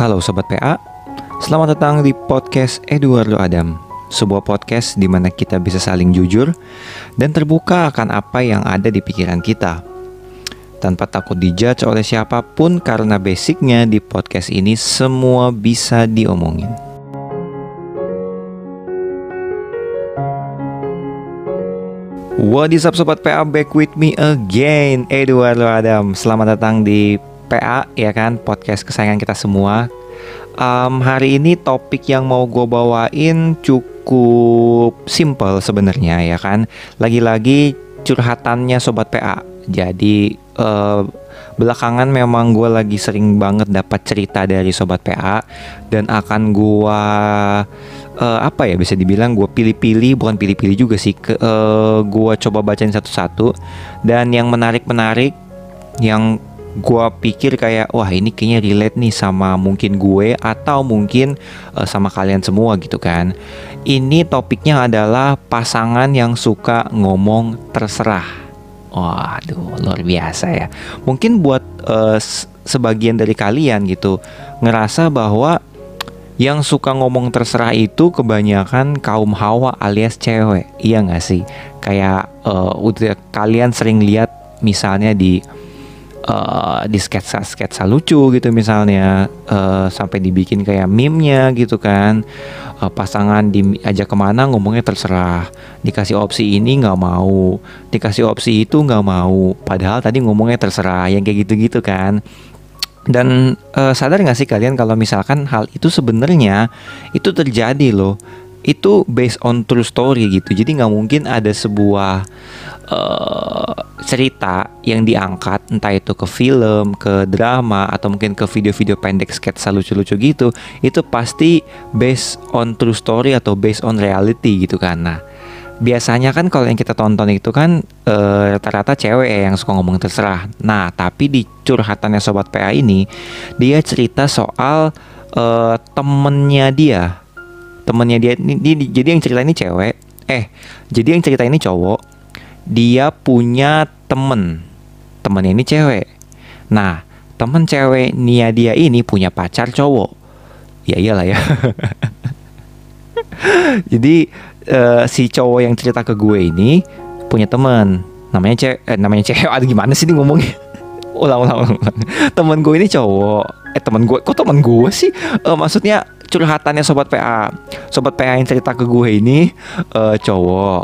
Halo Sobat PA, selamat datang di podcast Eduardo Adam Sebuah podcast di mana kita bisa saling jujur dan terbuka akan apa yang ada di pikiran kita. Tanpa takut dijudge oleh siapa pun karena basicnya di podcast ini semua bisa diomongin. What is up Sobat PA, back with me again Eduardo Adam. Selamat datang di PA ya kan podcast kesayangan kita semua. Um, hari ini topik yang mau gue bawain cukup simple sebenarnya ya kan. Lagi-lagi curhatannya sobat PA. Jadi uh, belakangan memang gue lagi sering banget dapat cerita dari sobat PA dan akan gue uh, apa ya bisa dibilang gue pilih-pilih bukan pilih-pilih juga sih ke uh, gue coba bacain satu-satu dan yang menarik-menarik yang gue pikir kayak wah ini kayaknya relate nih sama mungkin gue atau mungkin uh, sama kalian semua gitu kan. Ini topiknya adalah pasangan yang suka ngomong terserah. Waduh, luar biasa ya. Mungkin buat uh, sebagian dari kalian gitu ngerasa bahwa yang suka ngomong terserah itu kebanyakan kaum hawa alias cewek. Iya gak sih? Kayak uh, udah kalian sering lihat misalnya di uh, di sketsa sketsa lucu gitu misalnya uh, sampai dibikin kayak meme-nya gitu kan. Uh, pasangan diajak ke mana ngomongnya terserah. Dikasih opsi ini nggak mau dikasih opsi itu nggak mau. Padahal tadi ngomongnya terserah yang kayak gitu-gitu kan. Dan uh, sadar nggak sih kalian kalau misalkan hal itu sebenarnya itu terjadi loh itu based on true story gitu jadi nggak mungkin ada sebuah uh, cerita yang diangkat entah itu ke film, ke drama atau mungkin ke video-video pendek sketsa lucu-lucu gitu, itu pasti based on true story atau based on reality gitu kan. Nah, biasanya kan kalau yang kita tonton itu kan uh, rata-rata cewek ya yang suka ngomong terserah. Nah, tapi di curhatannya sobat PA ini dia cerita soal uh, temennya dia, temennya dia ini, jadi yang cerita ini cewek. Eh, jadi yang cerita ini cowok dia punya temen. Temennya ini cewek. Nah temen cewek Nia dia ini punya pacar cowok. Ya iyalah ya. Jadi uh, si cowok yang cerita ke gue ini punya temen. Namanya cewek eh, namanya cewek ada gimana sih ini ngomongnya? Ulang, ulang. temen gue ini cowok eh temen gue kok temen gue sih? Uh, maksudnya curhatannya sobat PA sobat PA yang cerita ke gue ini uh, cowok.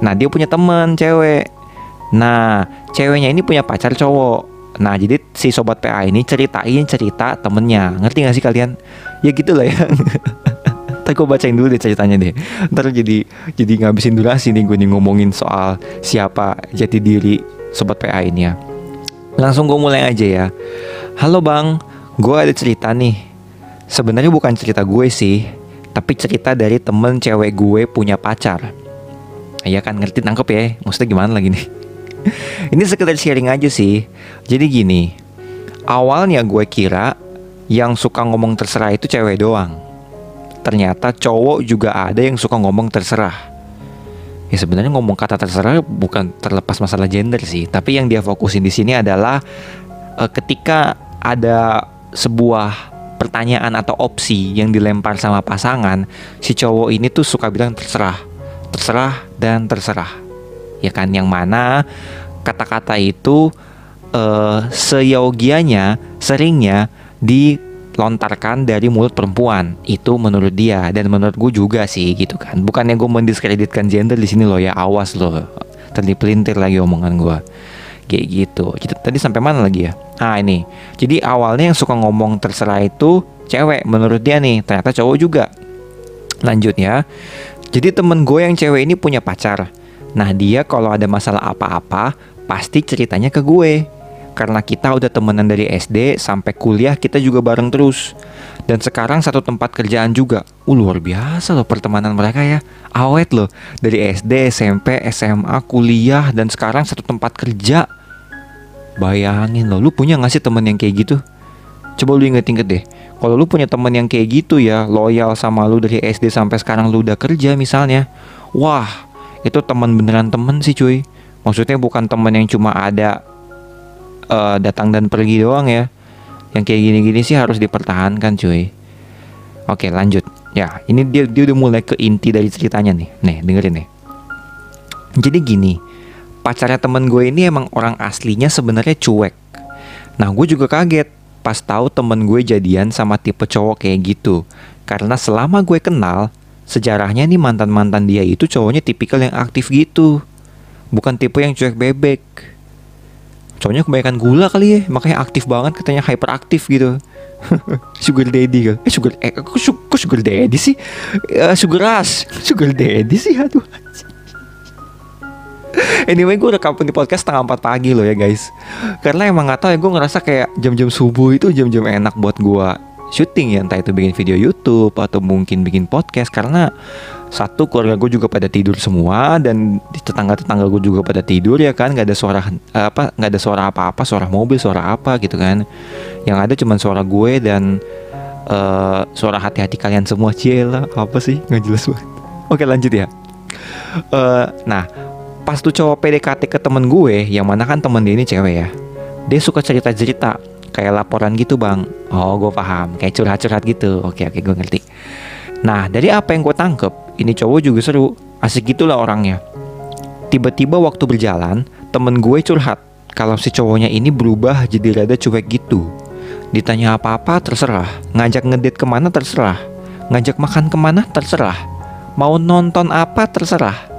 Nah dia punya temen cewek. Nah ceweknya ini punya pacar cowok. Nah jadi si sobat PA ini ceritain cerita temennya. Ngerti gak sih kalian? Ya gitu lah ya. Ntar gue bacain dulu deh ceritanya deh. Ntar jadi jadi ngabisin durasi nih gue nih ngomongin soal siapa jati diri sobat PA ini ya. Langsung gue mulai aja ya Halo bang, gue ada cerita nih. Sebenarnya bukan cerita gue sih Tapi cerita dari temen cewek gue punya pacar. Iya kan ngerti nangkep ya? Maksudnya gimana lagi nih? Ini sekedar sharing aja sih. Jadi gini Awalnya gue kira Yang suka ngomong terserah itu cewek doang. Ternyata cowok juga ada yang suka ngomong terserah. Ya sebenarnya ngomong kata terserah bukan terlepas masalah gender sih, tapi yang dia fokusin di sini adalah uh, ketika ada sebuah pertanyaan atau opsi yang dilempar sama pasangan, si cowok ini tuh suka bilang terserah terserah dan terserah. Ya kan yang mana kata-kata itu uh, seyogianya seringnya dilontarkan dari mulut perempuan. Itu menurut dia dan menurut gue juga sih gitu kan. Bukannya gue mendiskreditkan gender di sini loh ya awas loh. Tadi pelintir lagi omongan gue kayak gitu tadi sampai mana lagi ya ah ini jadi awalnya yang suka ngomong terserah itu cewek menurut dia nih ternyata cowok juga lanjut ya jadi temen gue yang cewek ini punya pacar. Nah dia kalau ada masalah apa-apa pasti ceritanya ke gue. Karena kita udah temenan dari SD sampai kuliah kita juga bareng terus. Dan sekarang satu tempat kerjaan juga. Uh, luar biasa loh pertemanan mereka ya. Awet loh. Dari SD, SMP, SMA, kuliah, dan sekarang satu tempat kerja. Bayangin loh, lu punya gak sih temen yang kayak gitu? Coba lu inget-inget deh kalau lu punya temen yang kayak gitu ya loyal sama lu dari SD sampai sekarang lu udah kerja misalnya wah itu teman beneran temen sih cuy. Maksudnya bukan temen yang cuma ada uh, datang dan pergi doang ya. Yang kayak gini-gini sih harus dipertahankan cuy. Oke lanjut. Ya ini dia dia udah mulai ke inti dari ceritanya nih. Nih dengerin nih. Jadi gini pacarnya temen gue ini emang orang aslinya sebenarnya cuek. Nah gue juga kaget pas tahu temen gue jadian sama tipe cowok kayak gitu. Karena selama gue kenal sejarahnya nih mantan-mantan dia itu cowoknya tipikal yang aktif gitu. Bukan tipe yang cuek bebek. Cowoknya kebanyakan gula kali ya makanya aktif banget katanya hyperaktif gitu. Sugar daddy kan eh sugar eh kok, sugar daddy sih? Uh, sugar rush sugar daddy sih aduh Anyway gue rekam di podcast setengah empat pagi loh ya guys. Karena emang gak tau ya gue ngerasa kayak jam-jam subuh itu jam-jam enak buat gue syuting ya. Entah itu bikin video Youtube atau mungkin bikin podcast. Karena satu keluarga gue juga pada tidur semua dan di tetangga-tetangga gue juga pada tidur ya kan. Nggak ada suara apa nggak ada suara apa-apa suara mobil suara apa gitu kan. Yang ada cuma suara gue dan uh, suara hati-hati kalian semua. Ciela apa sih? Nggak jelas banget. Oke lanjut ya. Uh, nah pas tuh cowok PDKT ke temen gue yang mana kan temen dia ini cewek ya. Dia suka cerita-cerita kayak laporan gitu bang. Oh gue paham. Kayak curhat-curhat gitu. Oke oke gue ngerti. Nah, dari apa yang gue tangkep, ini cowok juga seru, asik gitulah orangnya. Tiba-tiba waktu berjalan, temen gue curhat kalau si cowoknya ini berubah jadi rada cuek gitu. Ditanya apa-apa terserah, ngajak ngedate ke mana terserah, ngajak makan ke mana terserah, mau nonton apa terserah.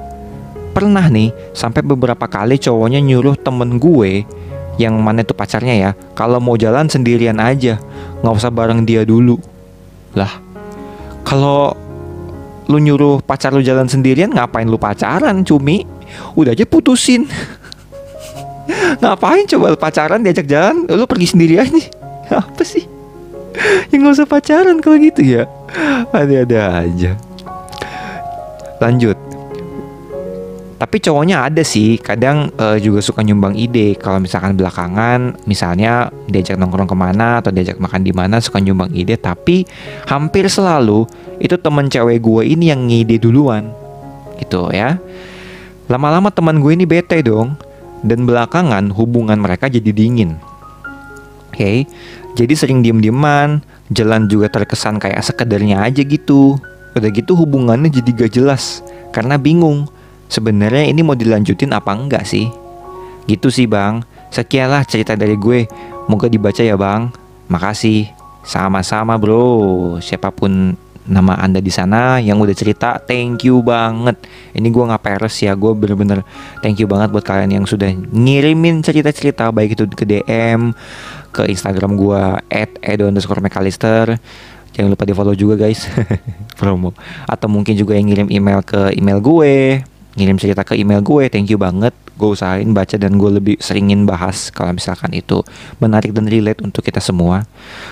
Pernah nih, sampai beberapa kali cowoknya nyuruh temen gue yang mana itu pacarnya ya, kalau mau jalan sendirian aja, nggak usah bareng dia dulu. Lah, kalau lu nyuruh pacar lu jalan sendirian ngapain lu pacaran cumi? Udah aja putusin. Ngapain coba pacaran diajak jalan lu pergi sendiri aja apa sih? Yang nggak usah pacaran kalau gitu ya. Ada-ada aja. Lanjut tapi cowoknya ada sih, kadang uh, juga suka nyumbang ide. Kalau misalkan belakangan, misalnya diajak nongkrong ke mana atau diajak makan di mana, suka nyumbang ide. Tapi hampir selalu itu temen cewek gue ini yang ngide duluan, gitu ya. Lama-lama teman gue ini bete dong, dan belakangan hubungan mereka jadi dingin. Oke, okay? jadi sering diem-dieman, jalan juga terkesan kayak sekedarnya aja gitu. Udah gitu hubungannya jadi gak jelas, karena bingung Sebenarnya ini mau dilanjutin apa enggak sih? Gitu sih bang, sekianlah cerita dari gue. Moga dibaca ya bang. Makasih. Sama-sama bro. Siapa pun nama anda di sana yang udah cerita, thank you banget. Ini gue nggak peres ya, gue bener-bener thank you banget buat kalian yang sudah ngirimin cerita-cerita baik itu ke DM, ke Instagram gue @edo_mcallister. Jangan lupa di follow juga guys, promo. Atau mungkin juga yang ngirim email ke email gue ngirim cerita ke email gue thank you banget gue usahain baca dan gue lebih seringin bahas kalau misalkan itu menarik dan relate untuk kita semua.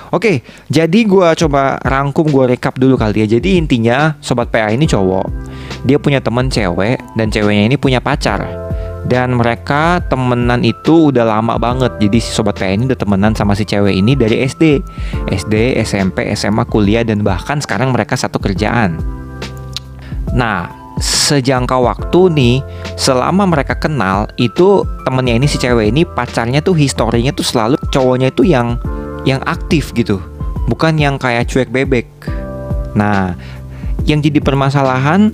Oke jadi gue coba rangkum gue recap dulu kali ya. Jadi intinya sobat PA ini cowok. Dia punya teman cewek dan ceweknya ini punya pacar. Dan mereka temenan itu udah lama banget. Jadi si sobat PA ini udah temenan sama si cewek ini dari SD SD SMP SMA kuliah dan bahkan sekarang mereka satu kerjaan. Nah sejangka waktu nih selama mereka kenal itu temennya ini si cewek ini pacarnya tuh historinya tuh selalu cowoknya itu yang yang aktif gitu. Bukan yang kayak cuek bebek. Nah yang jadi permasalahan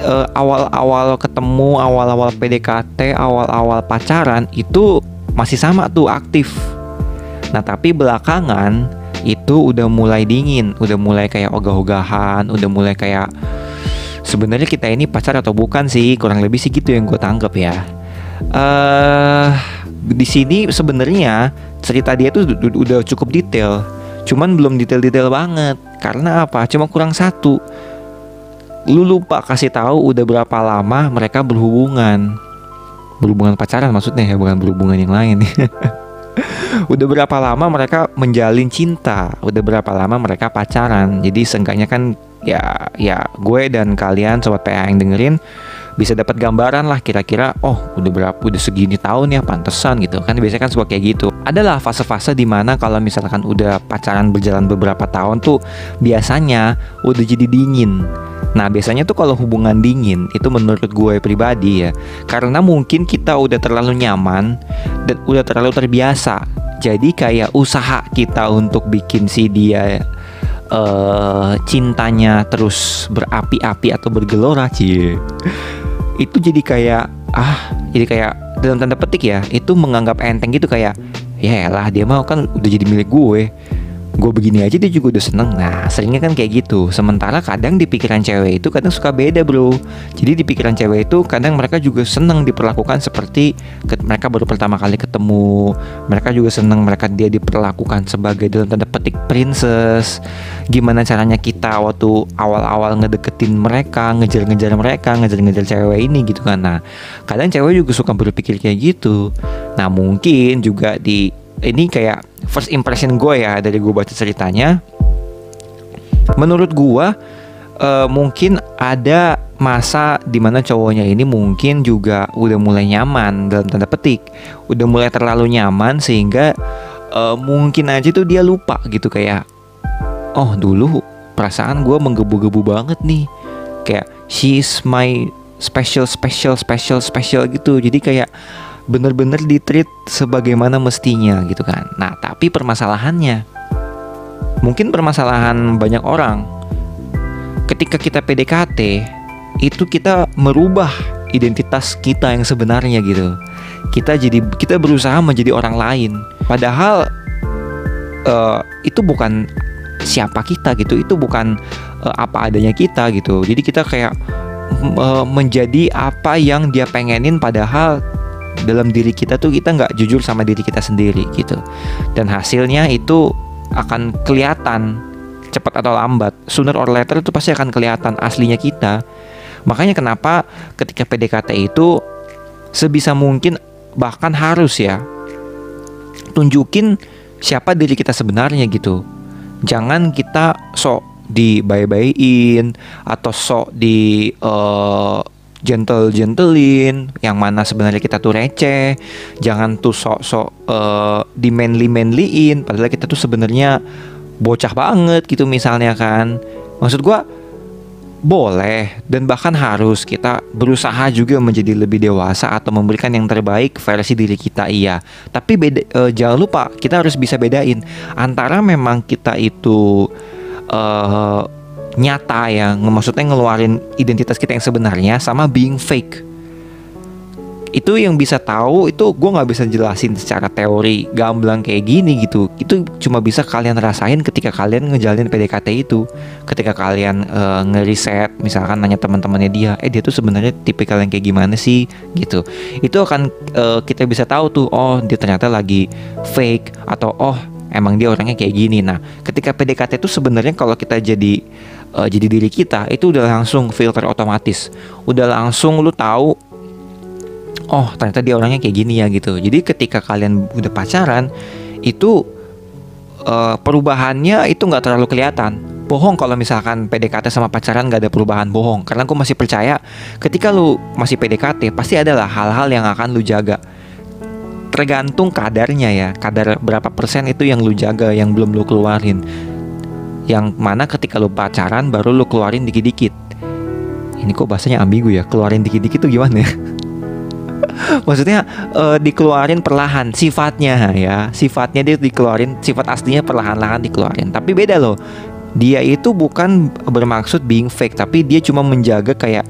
uh, awal-awal ketemu awal-awal PDKT awal-awal pacaran itu masih sama tuh aktif. Nah tapi belakangan itu udah mulai dingin. Udah mulai kayak ogah-ogahan udah mulai kayak sebenarnya kita ini pacar atau bukan sih? Kurang lebih sih gitu yang gue tangkap ya. Uh, di sini sebenarnya cerita dia tuh udah cukup detail. Cuman belum detail-detail banget. Karena apa? Cuma kurang satu. Lu lupa kasih tahu udah berapa lama mereka berhubungan. Berhubungan pacaran maksudnya ya bukan berhubungan yang lain. Udah berapa lama mereka menjalin cinta? Udah berapa lama mereka pacaran? Jadi seenggaknya kan ya ya gue dan kalian sobat PA yang dengerin bisa dapat gambaran lah kira-kira oh udah berapa udah segini tahun ya pantesan gitu. Kan biasanya kan suka kayak gitu. Adalah fase-fase di mana kalau misalkan udah pacaran berjalan beberapa tahun tuh biasanya udah jadi dingin. Nah biasanya tuh kalau hubungan dingin itu menurut gue pribadi ya karena mungkin kita udah terlalu nyaman dan udah terlalu terbiasa. Jadi kayak usaha kita untuk bikin si dia uh, cintanya terus berapi-api atau bergelora cie itu jadi kayak ah jadi kayak dalam tanda petik ya itu menganggap enteng gitu kayak ya lah dia mau kan udah jadi milik gue gue begini aja dia juga udah seneng. Nah seringnya kan kayak gitu. Sementara kadang di pikiran cewek itu kadang suka beda bro. Jadi di pikiran cewek itu kadang mereka juga seneng diperlakukan seperti mereka baru pertama kali ketemu. Mereka juga seneng mereka dia diperlakukan sebagai dalam tanda petik princess. Gimana caranya kita waktu awal-awal ngedeketin mereka ngejar-ngejar mereka ngejar-ngejar cewek ini gitu kan. Nah kadang cewek juga suka berpikir kayak gitu. Nah mungkin juga di ini kayak first impression gue ya dari gue baca ceritanya. Menurut gue uh, mungkin ada masa di mana cowoknya ini mungkin juga udah mulai nyaman dalam tanda petik. Udah mulai terlalu nyaman sehingga uh, mungkin aja tuh dia lupa gitu kayak oh dulu perasaan gue menggebu-gebu banget nih. Kayak she's my special special special special gitu. Jadi kayak bener-bener ditreat sebagaimana mestinya gitu kan. Nah, tapi permasalahannya mungkin permasalahan banyak orang ketika kita PDKT itu kita merubah identitas kita yang sebenarnya gitu. Kita jadi kita berusaha menjadi orang lain. Padahal uh, itu bukan siapa kita gitu. Itu bukan uh, apa adanya kita gitu. Jadi kita kayak uh, menjadi apa yang dia pengenin padahal dalam diri kita tuh kita nggak jujur sama diri kita sendiri gitu. Dan hasilnya itu akan kelihatan cepat atau lambat. Sooner or later itu pasti akan kelihatan aslinya kita. Makanya kenapa ketika PDKT itu sebisa mungkin bahkan harus ya tunjukin siapa diri kita sebenarnya gitu. Jangan kita sok dibayi-bayin atau sok di uh, gentle gentlein yang mana sebenarnya kita tuh receh jangan tuh sok sok uh, di manly manlyin padahal kita tuh sebenarnya bocah banget gitu misalnya kan. Maksud gue boleh dan bahkan harus kita berusaha juga menjadi lebih dewasa atau memberikan yang terbaik versi diri kita iya. Tapi beda uh, jangan lupa kita harus bisa bedain antara memang kita itu uh, nyata ya maksudnya ngeluarin identitas kita yang sebenarnya sama being fake. Itu yang bisa tahu itu gue nggak bisa jelasin secara teori gamblang kayak gini gitu. Itu cuma bisa kalian rasain ketika kalian ngejalin PDKT itu. Ketika kalian uh, ngeriset misalkan nanya teman-temannya dia eh dia tuh sebenarnya tipikal yang kayak gimana sih? gitu. Itu akan uh, kita bisa tahu tuh oh dia ternyata lagi fake atau oh emang dia orangnya kayak gini. Nah ketika PDKT itu sebenarnya kalau kita jadi uh, jadi diri kita itu udah langsung filter otomatis. Udah langsung lu tahu oh ternyata dia orangnya kayak gini ya gitu. Jadi ketika kalian udah pacaran itu uh, perubahannya itu nggak terlalu kelihatan. Bohong kalau misalkan PDKT sama pacaran gak ada perubahan bohong. Karena aku masih percaya ketika lu masih PDKT pasti adalah hal-hal yang akan lu jaga. Tergantung kadarnya ya kadar berapa persen itu yang lu jaga yang belum lu keluarin yang mana ketika lu pacaran baru lu keluarin dikit-dikit. Ini kok bahasanya ambigu ya? Keluarin dikit-dikit tuh gimana ya? Maksudnya uh, dikeluarin perlahan sifatnya ya. Sifatnya dia dikeluarin sifat aslinya perlahan-lahan dikeluarin. Tapi beda loh. Dia itu bukan bermaksud being fake tapi dia cuma menjaga kayak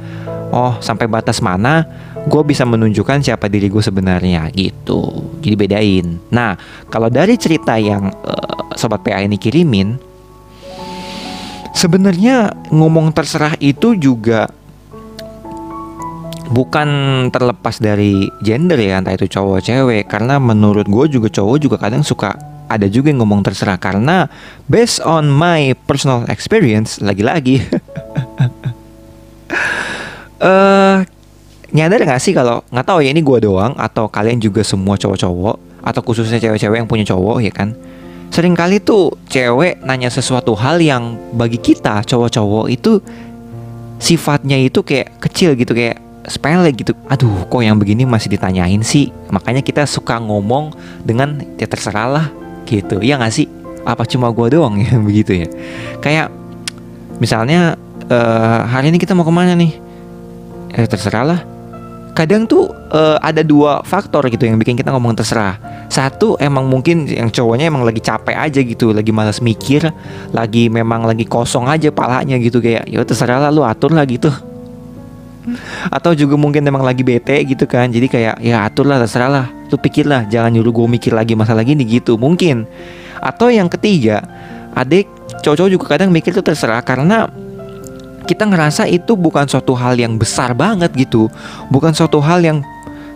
oh sampai batas mana gue bisa menunjukkan siapa diri gue sebenarnya gitu. Jadi bedain. Nah kalau dari cerita yang uh, sobat PA ini kirimin sebenarnya ngomong terserah itu juga bukan terlepas dari gender ya entah itu cowok cewek. Karena menurut gue juga cowok juga kadang suka ada juga yang ngomong terserah. Karena based on my personal experience lagi-lagi uh, nyadar gak sih kalau nggak tahu ya ini gue doang atau kalian juga semua cowok-cowok? Atau khususnya cewek-cewek yang punya cowok ya kan sering kali tuh cewek nanya sesuatu hal yang bagi kita cowok-cowok itu sifatnya itu kayak kecil gitu kayak sepele gitu. Aduh kok yang begini masih ditanyain sih? Makanya kita suka ngomong dengan ya terserah lah gitu. Ya gak sih? Apa cuma gue doang ya begitu ya? Kayak misalnya uh, hari ini kita mau ke mana nih? Eh terserah lah kadang tuh uh, ada dua faktor gitu yang bikin kita ngomong terserah. Satu emang mungkin yang cowoknya emang lagi capek aja gitu, lagi malas mikir, lagi memang lagi kosong aja palanya gitu kayak ya terserah lah lu atur lah gitu. Atau juga mungkin emang lagi bete gitu kan, jadi kayak ya atur lah terserah lah, lu pikir lah, jangan nyuruh gue mikir lagi masalah gini gitu mungkin. Atau yang ketiga, adik cowok-cowok juga kadang mikir tuh terserah karena kita ngerasa itu bukan suatu hal yang besar banget gitu, bukan suatu hal yang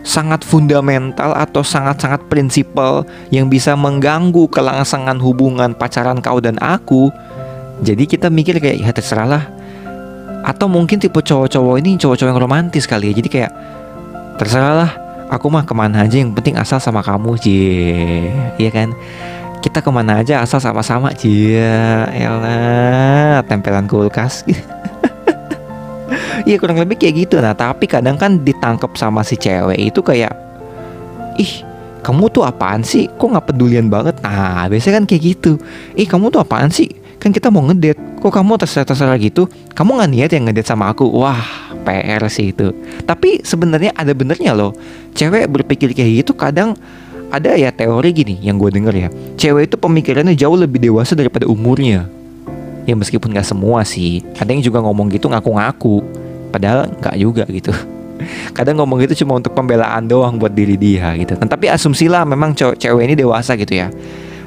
sangat fundamental atau sangat-sangat prinsipal yang bisa mengganggu kelangsungan hubungan pacaran kau dan aku. Jadi kita mikir kayak ya terserah lah. Atau mungkin tipe cowok-cowok ini cowok-cowok yang romantis kali ya. Jadi kayak terserah lah. Aku mah ke mana aja yang penting asal sama kamu, cie, iya kan? Kita ke mana aja asal sama-sama, cie, elah, tempelan kulkas. Iya kurang lebih kayak gitu Nah tapi kadang kan ditangkap sama si cewek itu kayak Ih kamu tuh apaan sih? Kok gak pedulian banget? Nah biasanya kan kayak gitu Ih kamu tuh apaan sih? Kan kita mau ngedate Kok kamu terserah-terserah gitu? Kamu gak niat yang ngedate sama aku? Wah PR sih itu Tapi sebenarnya ada benernya loh Cewek berpikir kayak gitu kadang ada ya teori gini yang gue denger ya Cewek itu pemikirannya jauh lebih dewasa daripada umurnya Ya meskipun gak semua sih Ada yang juga ngomong gitu ngaku-ngaku padahal nggak juga gitu. Kadang ngomong gitu cuma untuk pembelaan doang buat diri dia gitu. Nah, tapi asumsilah memang cowok cewek ini dewasa gitu ya.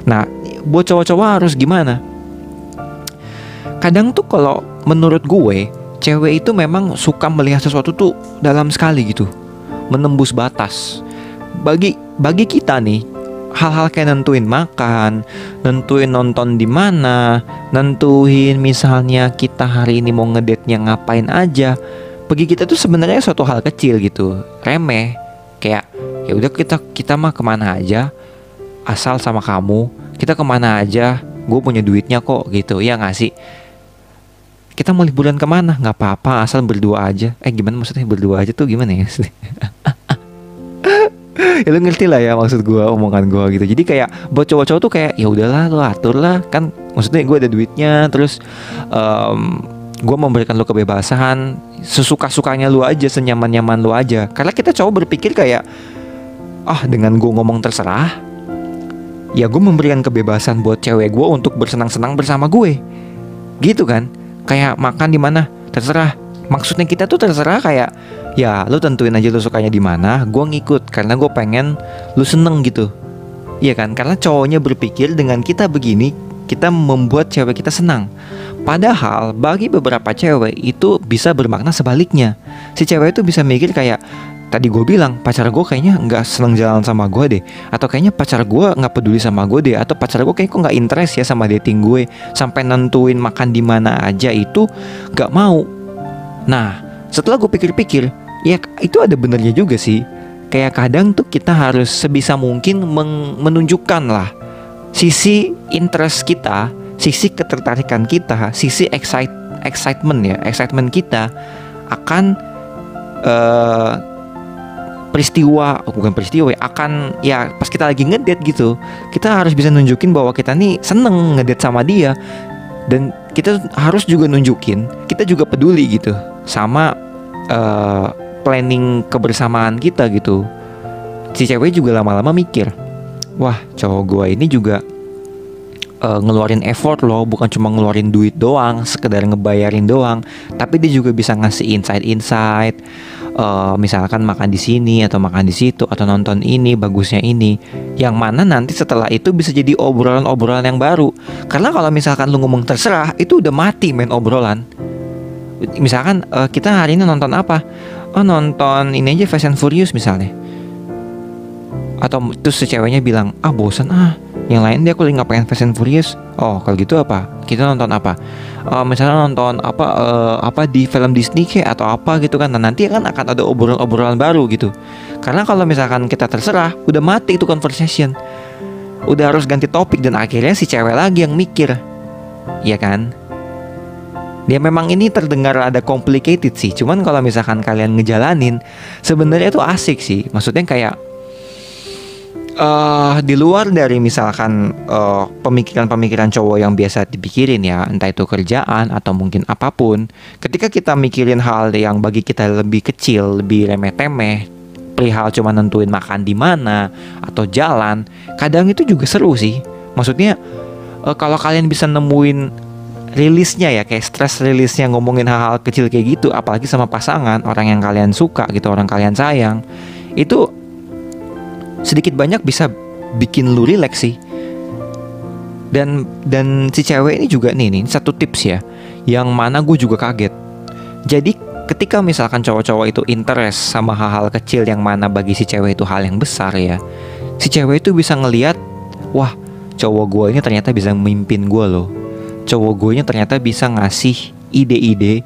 Nah buat cowok-cowok harus gimana? Kadang tuh kalau menurut gue cewek itu memang suka melihat sesuatu tuh dalam sekali gitu. Menembus batas. Bagi bagi kita nih hal-hal kayak nentuin makan, nentuin nonton di mana, nentuin misalnya kita hari ini mau ngedate-nya ngapain aja. Bagi kita tuh sebenarnya suatu hal kecil gitu, remeh. Kayak ya udah kita kita mah ke mana aja, asal sama kamu. Kita ke mana aja, gue punya duitnya kok gitu. Ya nggak sih? Kita mau liburan ke mana? Nggak apa-apa, asal berdua aja. Eh gimana maksudnya berdua aja tuh gimana ya? ya lu ngerti lah ya maksud gue omongan gue gitu. Jadi kayak buat cowok-cowok tuh kayak ya udahlah lu atur lah. Kan maksudnya gue ada duitnya terus um, gue memberikan lu kebebasan sesuka sukanya lu aja senyaman nyaman lu aja. Karena kita cowok berpikir kayak ah dengan gue ngomong terserah ya gue memberikan kebebasan buat cewek gue untuk bersenang-senang bersama gue. Gitu kan? Kayak makan di mana? Terserah. Maksudnya kita tuh terserah kayak ya lu tentuin aja lu sukanya di mana gue ngikut karena gue pengen lu seneng gitu. Iya kan? Karena cowoknya berpikir dengan kita begini kita membuat cewek kita senang. Padahal bagi beberapa cewek itu bisa bermakna sebaliknya. Si cewek itu bisa mikir kayak Tadi gue bilang pacar gue kayaknya nggak seneng jalan sama gue deh. Atau kayaknya pacar gue nggak peduli sama gue deh. Atau pacar gue kayaknya kok nggak interest ya sama dating gue. Sampai nentuin makan di mana aja itu nggak mau. Nah setelah gue pikir-pikir ya itu ada benernya juga sih. Kayak kadang tuh kita harus sebisa mungkin menunjukkan lah sisi interest kita sisi ketertarikan kita sisi excite excitement ya excitement kita akan uh, peristiwa oh, bukan peristiwa ya akan ya pas kita lagi ngedate gitu kita harus bisa nunjukin bahwa kita nih seneng ngedate sama dia. Dan kita harus juga nunjukin kita juga peduli gitu sama uh, planning kebersamaan kita gitu. Si cewek juga lama-lama mikir wah cowok gue ini juga uh, ngeluarin effort loh bukan cuma ngeluarin duit doang sekedar ngebayarin doang tapi dia juga bisa ngasih insight-insight uh, misalkan makan di sini atau makan di situ atau nonton ini bagusnya ini. Yang mana nanti setelah itu bisa jadi obrolan-obrolan yang baru. Karena kalau misalkan lu ngomong terserah itu udah mati main obrolan. Misalkan uh, kita hari ini nonton apa oh nonton ini aja Fast and Furious misalnya. Atau terus si ceweknya bilang ah bosan ah. Yang lain dia aku lagi ngapain Fast and Furious? Oh kalau gitu apa? Kita nonton apa? Uh, misalnya nonton apa uh, apa di film Disney kayak atau apa gitu kan. Nah, nanti kan akan ada obrolan-obrolan baru gitu. Karena kalau misalkan kita terserah udah mati itu conversation. Udah harus ganti topik dan akhirnya si cewek lagi yang mikir. Iya kan dia memang ini terdengar ada complicated sih cuman kalau misalkan kalian ngejalanin sebenarnya itu asik sih maksudnya kayak uh, di luar dari misalkan uh, pemikiran-pemikiran cowok yang biasa dipikirin ya, entah itu kerjaan atau mungkin apa pun, ketika kita mikirin hal yang bagi kita lebih kecil, lebih remeh-temeh, perihal cuma nentuin makan di mana atau jalan, kadang itu juga seru sih. Maksudnya uh, kalau kalian bisa nemuin rilisnya ya kayak stress rilisnya ngomongin hal-hal kecil kayak gitu apalagi sama pasangan orang yang kalian suka gitu orang kalian sayang itu sedikit banyak bisa bikin lu relax sih. Dan dan si cewek ini juga nih nih satu tips ya yang mana gue juga kaget. Jadi ketika misalkan cowok-cowok itu interest sama hal-hal kecil yang mana bagi si cewek itu hal yang besar ya si cewek itu bisa ngeliat wah cowok gue ini ternyata bisa memimpin gue loh cowok gue ini ternyata bisa ngasih ide-ide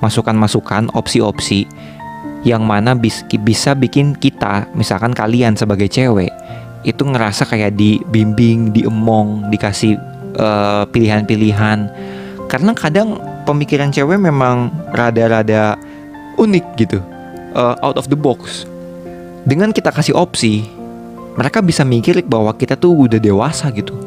masukan-masukan opsi-opsi yang mana bis, bisa bikin kita, misalkan kalian sebagai cewek, itu ngerasa kayak dibimbing, diemong, dikasih uh, pilihan-pilihan. Karena kadang pemikiran cewek memang rada-rada unik gitu, uh, out of the box. Dengan kita kasih opsi, mereka bisa mikir bahwa kita tuh udah dewasa gitu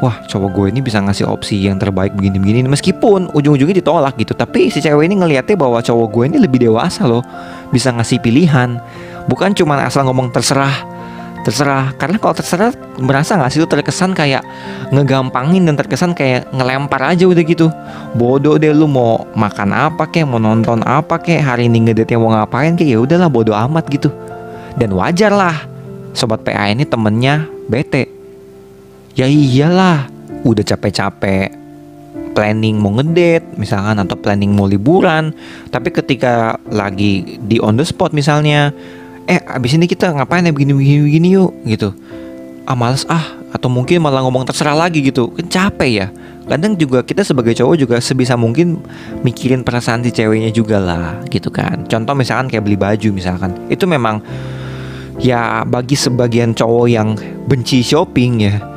wah cowok gue ini bisa ngasih opsi yang terbaik begini-begini. Meskipun ujung-ujungnya ditolak gitu tapi si cewek ini ngeliatnya bahwa cowok gue ini lebih dewasa loh. Bisa ngasih pilihan. Bukan cuma asal ngomong terserah terserah. Karena kalau terserah merasa nggak sih itu terkesan kayak ngegampangin dan terkesan kayak ngelempar aja udah gitu. Bodoh deh lu mau makan apa kek mau nonton apa kek hari ini ngedate mau ngapain kek ya udahlah bodoh amat gitu. Dan wajar lah. Sobat PA ini temennya bete Ya iyalah, udah capek-capek planning mau ngedate misalkan atau planning mau liburan, tapi ketika lagi di on the spot misalnya, eh abis ini kita ngapain ya begini begini begini yuk gitu. Ah males ah atau mungkin malah ngomong terserah lagi gitu. Kan capek ya. Kadang juga kita sebagai cowok juga sebisa mungkin mikirin perasaan si ceweknya juga lah gitu kan. Contoh misalkan kayak beli baju misalkan. Itu memang ya bagi sebagian cowok yang benci shopping ya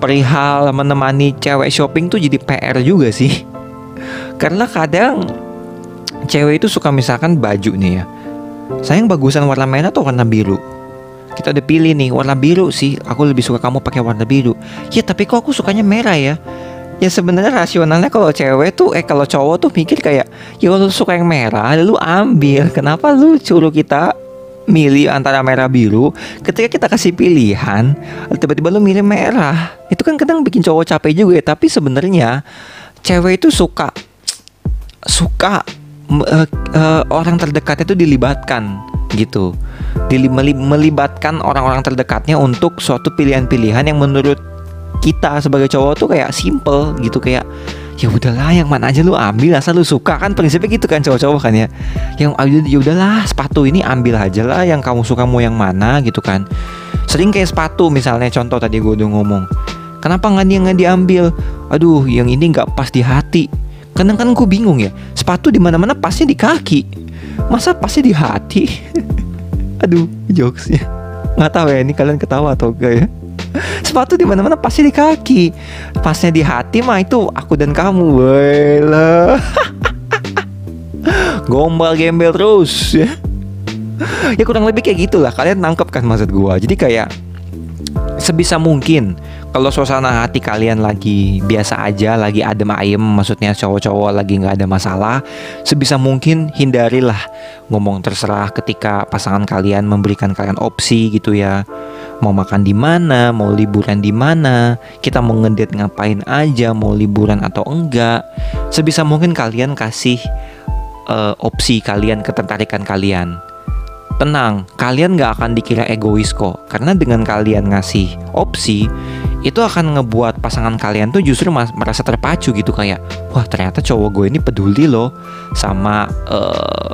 perihal menemani cewek shopping tuh jadi PR juga sih. Karena kadang cewek itu suka misalkan baju nih ya. Sayang bagusan warna merah atau warna biru? Kita udah pilih nih warna biru sih. Aku lebih suka kamu pakai warna biru. Ya tapi kok aku sukanya merah ya? Ya sebenarnya rasionalnya kalau cewek tuh eh kalau cowok tuh mikir kayak ya lu suka yang merah lu ambil. Kenapa lu suruh kita milih antara merah biru ketika kita kasih pilihan tiba-tiba lu milih merah. Itu kan kadang bikin cowok capek juga ya tapi sebenarnya cewek itu suka suka uh, uh, orang terdekatnya itu dilibatkan gitu. Melibatkan orang-orang terdekatnya untuk suatu pilihan-pilihan yang menurut kita sebagai cowok tuh kayak simple gitu. Kayak ya udahlah yang mana aja lu ambil asal lu suka. Kan prinsipnya gitu kan cowok-cowok kan ya. Yang ya udahlah sepatu ini ambil aja lah. Yang kamu suka mau yang mana gitu kan. Sering kayak sepatu misalnya contoh tadi gue udah ngomong. Kenapa nggak dia nggak diambil? Aduh yang ini nggak pas di hati. Kadang kan gue bingung ya sepatu di mana-mana pasnya di kaki. Masa pasnya di hati? Aduh jokes ya nggak tahu ya ini kalian ketawa atau enggak ya sepatu di mana-mana pasti di kaki. Pasnya di hati mah itu aku dan kamu Wela gombal gembel terus ya. Ya kurang lebih kayak gitulah. Kalian nangkep kan maksud gua? Jadi kayak sebisa mungkin kalau suasana hati kalian lagi biasa aja, lagi adem ayem, maksudnya cowok-cowok lagi nggak ada masalah, sebisa mungkin hindarilah ngomong terserah ketika pasangan kalian memberikan kalian opsi gitu ya. Mau makan di mana, mau liburan di mana, kita mau ngedate ngapain aja, mau liburan atau enggak. Sebisa mungkin kalian kasih uh, opsi kalian, ketertarikan kalian. Tenang, kalian gak akan dikira egois kok Karena dengan kalian ngasih opsi Itu akan ngebuat pasangan kalian tuh justru merasa terpacu gitu Kayak, wah ternyata cowok gue ini peduli loh Sama uh,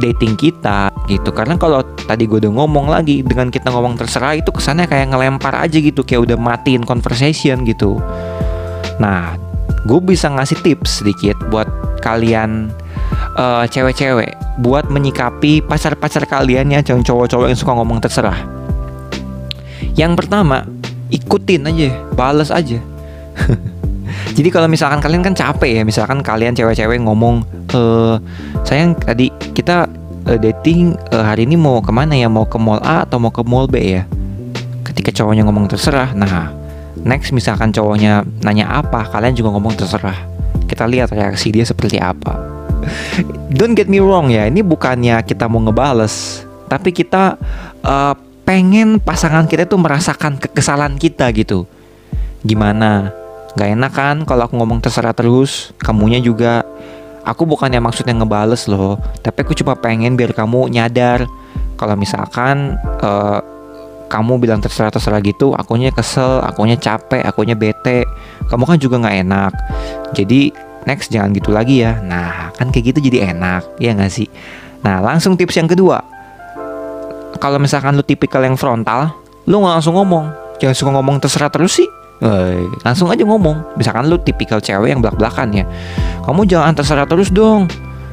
dating kita gitu Karena kalau tadi gue udah ngomong lagi Dengan kita ngomong terserah itu kesannya kayak ngelempar aja gitu Kayak udah matiin conversation gitu Nah, gue bisa ngasih tips sedikit buat kalian uh, cewek-cewek buat menyikapi pacar-pacar kalian ya cowok-cowok yang suka ngomong terserah. Yang pertama, ikutin aja, bales aja. Jadi kalau misalkan kalian kan capek ya, misalkan kalian cewek-cewek ngomong, eh sayang tadi kita uh, dating uh, hari ini mau ke mana ya? Mau ke mall A atau mau ke mall B ya? ketika cowoknya ngomong terserah. Nah next misalkan cowoknya nanya apa kalian juga ngomong terserah. Kita lihat reaksi dia seperti apa. Don't get me wrong ya ini bukannya kita mau ngebales tapi kita uh, pengen pasangan kita tuh merasakan kekesalan kita gitu. Gimana Gak enak kan kalau aku ngomong terserah terus. Kamunya juga. Aku bukannya maksudnya ngebales loh. Tapi aku cuma pengen biar kamu nyadar. Kalau misalkan uh, Kamu bilang terserah-terserah gitu Akunya kesel, akunya capek, akunya bete. Kamu kan juga gak enak. Jadi next jangan gitu lagi ya. Nah kan kayak gitu jadi enak. Ya gak sih? Nah langsung tips yang kedua. Kalau misalkan lu tipikal yang frontal Lu gak langsung ngomong. Jangan suka ngomong terserah terus sih Woy, langsung aja ngomong. Misalkan lu tipikal cewek yang belak-belakan ya. Kamu jangan terserah terus dong.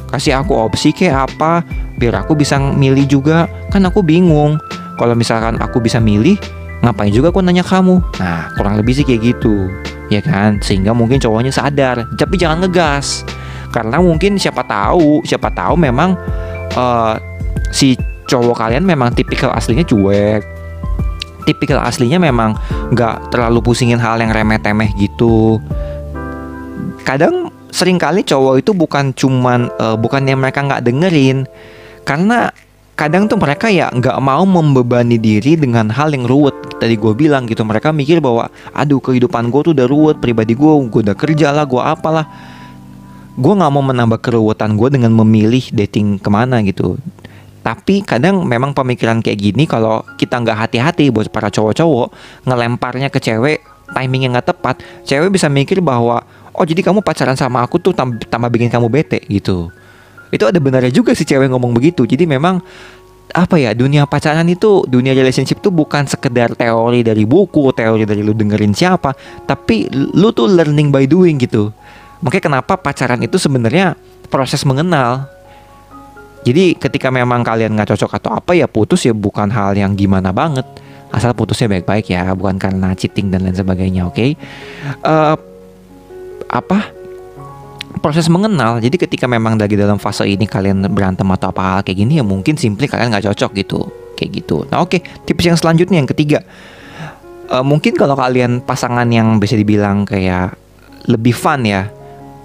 Kasih aku opsi kayak apa biar aku bisa milih juga. Kan aku bingung. Kalau misalkan aku bisa milih, ngapain juga aku nanya kamu? Nah, kurang lebih sih kayak gitu. Ya kan? Sehingga mungkin cowoknya sadar, tapi jangan ngegas. Karena mungkin siapa tahu, siapa tahu memang uh, si cowok kalian memang tipikal aslinya cuek tipikal aslinya memang nggak terlalu pusingin hal yang remeh-temeh gitu. Kadang sering kali cowok itu bukan cuman uh, bukannya mereka nggak dengerin. Karena kadang tuh mereka ya nggak mau membebani diri dengan hal yang ruwet. Tadi gue bilang gitu mereka mikir bahwa aduh kehidupan gue tuh udah ruwet pribadi gue gue udah kerja lah gue apalah. Gue nggak mau menambah keruwetan gue dengan memilih dating ke mana gitu tapi kadang memang pemikiran kayak gini kalau kita nggak hati-hati buat para cowok-cowok ngelemparnya ke cewek timing yang nggak tepat, cewek bisa mikir bahwa oh jadi kamu pacaran sama aku tuh tambah, tambah bikin kamu bete gitu. Itu ada benarnya juga si cewek ngomong begitu. Jadi memang apa ya dunia pacaran itu dunia relationship tuh bukan sekedar teori dari buku teori dari lu dengerin siapa tapi lu tuh learning by doing gitu makanya kenapa pacaran itu sebenarnya proses mengenal jadi ketika memang kalian nggak cocok atau apa ya putus ya bukan hal yang gimana banget. Asal putusnya baik-baik ya, bukan karena cheating dan lain sebagainya, oke? Okay? Uh, eh, apa? Proses mengenal. Jadi ketika memang lagi dalam fase ini kalian berantem atau apa hal kayak gini ya mungkin simply kalian nggak cocok gitu, kayak gitu. Nah oke, okay. tips yang selanjutnya yang ketiga. Uh, mungkin kalau kalian pasangan yang bisa dibilang kayak lebih fun ya,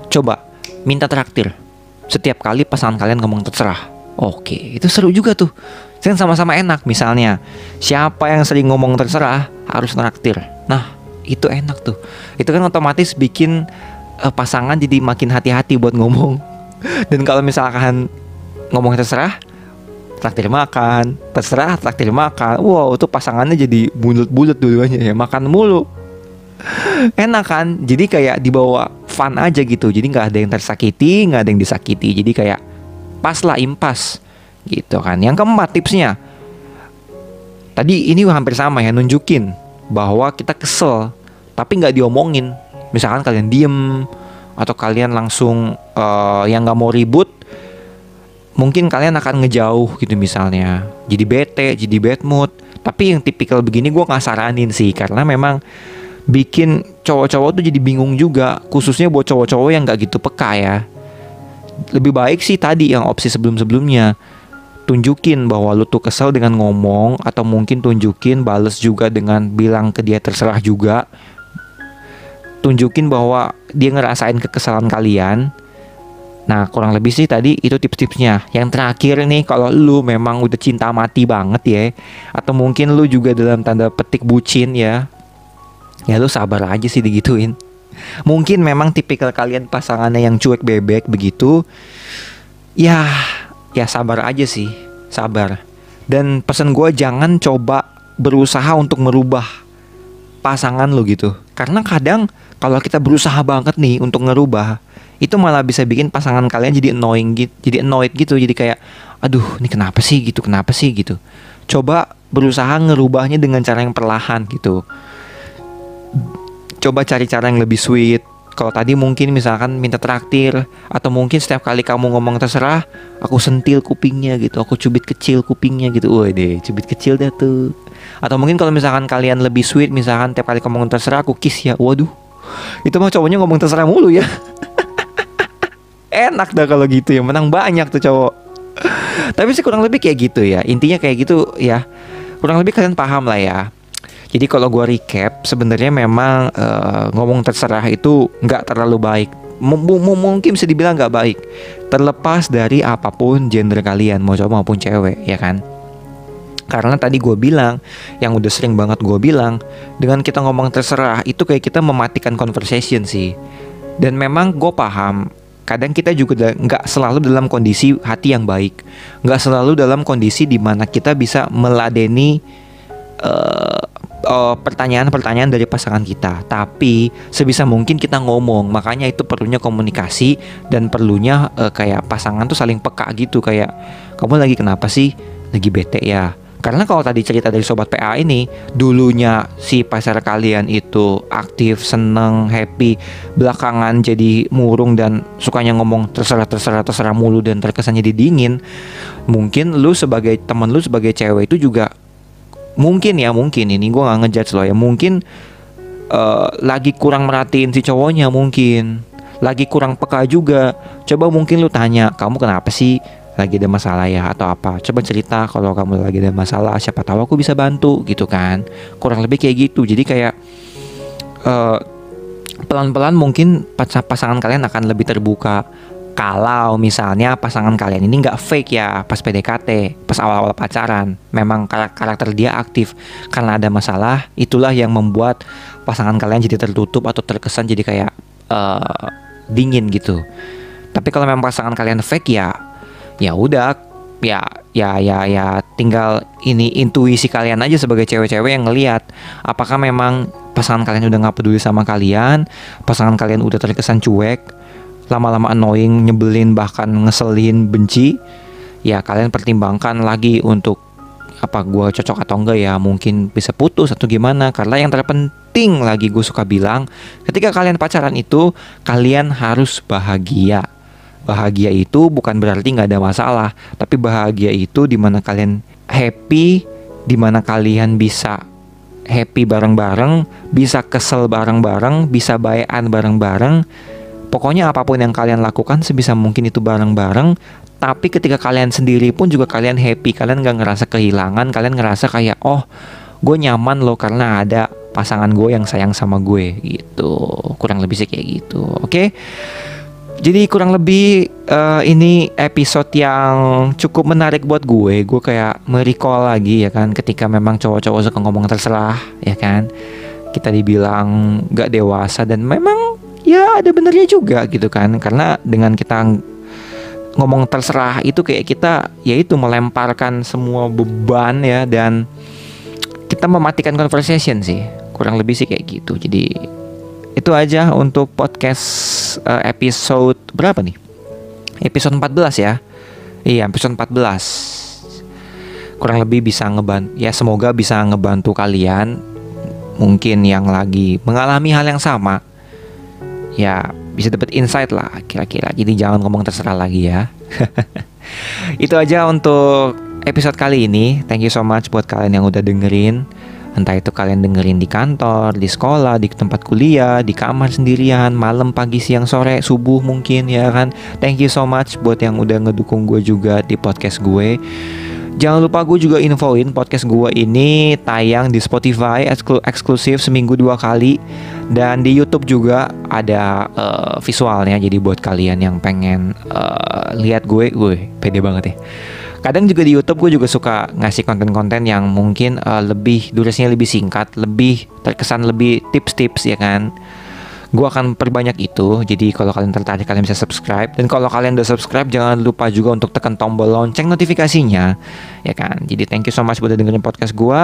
coba minta traktir setiap kali pasangan kalian ngomong terserah. Oke, itu seru juga tuh. Kan sama-sama enak. Misalnya, siapa yang sering ngomong terserah harus nraktir. Nah, itu enak tuh. Itu kan otomatis bikin uh, pasangan jadi makin hati-hati buat ngomong. Dan kalau misalkan ngomong terserah, traktir makan, terserah traktir makan. Wow, itu pasangannya jadi bulut-bulut dulunya ya, makan mulu. Enak kan? Jadi kayak dibawa fun aja gitu. Jadi nggak ada yang tersakiti nggak ada yang disakiti. Jadi kayak pas lah impas gitu kan. Yang keempat tipsnya tadi ini hampir sama ya nunjukin bahwa kita kesel tapi nggak diomongin. Misalkan kalian diem atau kalian langsung uh, yang nggak mau ribut mungkin kalian akan ngejauh gitu misalnya. Jadi bete jadi bad mood. Tapi yang tipikal begini gue nggak saranin sih karena memang bikin cowok-cowok tuh jadi bingung juga khususnya buat cowok-cowok yang nggak gitu peka ya. Lebih baik sih tadi yang opsi sebelum-sebelumnya tunjukin bahwa lu tuh kesel dengan ngomong atau mungkin tunjukin bales juga dengan bilang ke dia terserah juga. Tunjukin bahwa dia ngerasain kekesalan kalian. Nah kurang lebih sih tadi itu tips-tipsnya. Yang terakhir nih kalau lu memang udah cinta mati banget ya Atau mungkin lu juga dalam tanda petik bucin ya ya lu sabar aja sih digituin. Mungkin memang tipikal kalian pasangannya yang cuek bebek begitu. Ya ya sabar aja sih. Sabar. Dan pesan gue jangan coba berusaha untuk merubah pasangan lo gitu. Karena kadang kalau kita berusaha banget nih untuk ngerubah itu malah bisa bikin pasangan kalian jadi annoying gitu jadi annoyed gitu. Jadi kayak aduh ini kenapa sih? gitu kenapa sih? gitu. Coba berusaha ngerubahnya dengan cara yang perlahan gitu coba cari cara yang lebih sweet. Kalau tadi mungkin misalkan minta traktir atau mungkin setiap kali kamu ngomong terserah aku sentil kupingnya gitu aku cubit kecil kupingnya gitu. Wah deh cubit kecil deh tuh. Atau mungkin kalau misalkan kalian lebih sweet misalkan tiap kali kamu ngomong terserah aku kiss ya. Waduh itu mah cowoknya ngomong terserah mulu ya. Enak dah kalau gitu ya menang banyak tuh cowok. Tapi sih kurang lebih kayak gitu ya. Intinya kayak gitu ya. Kurang lebih kalian paham lah ya Jadi kalau gue recap, sebenarnya memang uh, ngomong terserah itu nggak terlalu baik. M mungkin bisa dibilang nggak baik. Terlepas dari apa pun gender kalian, mau cowok maupun cewek, ya kan? Karena tadi gue bilang, yang udah sering banget gue bilang, dengan kita ngomong terserah itu kayak kita mematikan conversation sih. Dan memang gue paham, kadang kita juga nggak selalu dalam kondisi hati yang baik, nggak selalu dalam kondisi di mana kita bisa meladeni uh, uh, pertanyaan-pertanyaan dari pasangan kita, tapi sebisa mungkin kita ngomong. Makanya itu perlunya komunikasi dan perlunya uh, kayak pasangan tuh saling peka gitu kayak kamu lagi kenapa sih? Lagi bete ya. Karena kalau tadi cerita dari sobat PA ini, dulunya si pacar kalian itu aktif, seneng, happy, belakangan jadi murung dan sukanya ngomong terserah terserah terserah mulu dan terkesannya didingin. Mungkin lu sebagai temen lu sebagai cewek itu juga mungkin ya mungkin. Ini gue nggak ngejudge lo ya. Mungkin uh, lagi kurang merhatiin si cowoknya mungkin. Lagi kurang peka juga. Coba mungkin lu tanya kamu kenapa sih lagi ada masalah ya? Atau apa. Coba cerita kalau kamu lagi ada masalah siapa tahu aku bisa bantu gitu kan. Kurang lebih kayak gitu. Jadi kayak uh, pelan-pelan mungkin pasangan kalian akan lebih terbuka kalau misalnya pasangan kalian ini nggak fake ya pas PDKT, pas awal-awal pacaran, memang karakter dia aktif karena ada masalah, itulah yang membuat pasangan kalian jadi tertutup atau terkesan jadi kayak uh, dingin gitu. Tapi kalau memang pasangan kalian fake ya, ya udah, ya ya ya ya tinggal ini intuisi kalian aja sebagai cewek-cewek yang ngelihat apakah memang pasangan kalian udah nggak peduli sama kalian, pasangan kalian udah terkesan cuek lama-lama annoying, nyebelin, bahkan ngeselin, benci, ya kalian pertimbangkan lagi untuk apa gue cocok atau enggak ya mungkin bisa putus atau gimana. Karena yang terpenting lagi gue suka bilang ketika kalian pacaran itu kalian harus bahagia. Bahagia itu bukan berarti nggak ada masalah tapi bahagia itu di mana kalian happy di mana kalian bisa happy bareng-bareng bisa kesel bareng-bareng bisa bayan bareng-bareng Pokoknya apa pun yang kalian lakukan sebisa mungkin itu bareng-bareng Tapi ketika kalian sendiri pun juga kalian happy Kalian gak ngerasa kehilangan Kalian ngerasa kayak oh gue nyaman loh karena ada pasangan gue yang sayang sama gue gitu Kurang lebih sih kayak gitu oke okay? Jadi kurang lebih uh, ini episode yang cukup menarik buat gue. Gue kayak merecall lagi ya kan, ketika memang cowok-cowok suka ngomong terserah ya kan. Kita dibilang gak dewasa dan memang ya ada benernya juga gitu kan. Karena dengan kita ngomong terserah itu kayak kita yaitu melemparkan semua beban ya dan kita mematikan conversation sih. Kurang lebih sih kayak gitu. Jadi itu aja untuk podcast uh, episode berapa nih? Episode 14 ya. Iya episode 14 kurang lebih bisa ngebantu ya semoga bisa ngebantu kalian. Mungkin yang lagi mengalami hal yang sama ya bisa dapat insight lah kira-kira. Jadi jangan ngomong terserah lagi ya. Itu aja untuk episode kali ini. Thank you so much buat kalian yang udah dengerin. Entah itu kalian dengerin di kantor, di sekolah, di tempat kuliah, di kamar sendirian, malam, pagi, siang, sore, subuh mungkin ya kan. Thank you so much buat yang udah ngedukung gue juga di podcast gue. Jangan lupa gue juga infoin podcast gue ini tayang di Spotify eksklu eksklusif seminggu dua kali. Dan di YouTube juga ada uh, visualnya. Jadi buat kalian yang pengen uh, lihat gue, gue pede banget ya. Kadang juga di YouTube gue juga suka ngasih konten-konten yang mungkin uh, lebih durasinya lebih singkat, lebih terkesan lebih tips-tips ya kan gue akan perbanyak itu. Jadi kalau kalian tertarik kalian bisa subscribe. Dan kalau kalian udah subscribe jangan lupa juga untuk tekan tombol lonceng notifikasinya. Ya kan? Jadi thank you so much buat dengerin podcast gue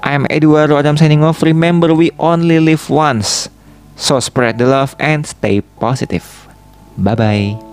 I am Eduardo Adam signing off. Remember we only live once. So spread the love and stay positive. Bye bye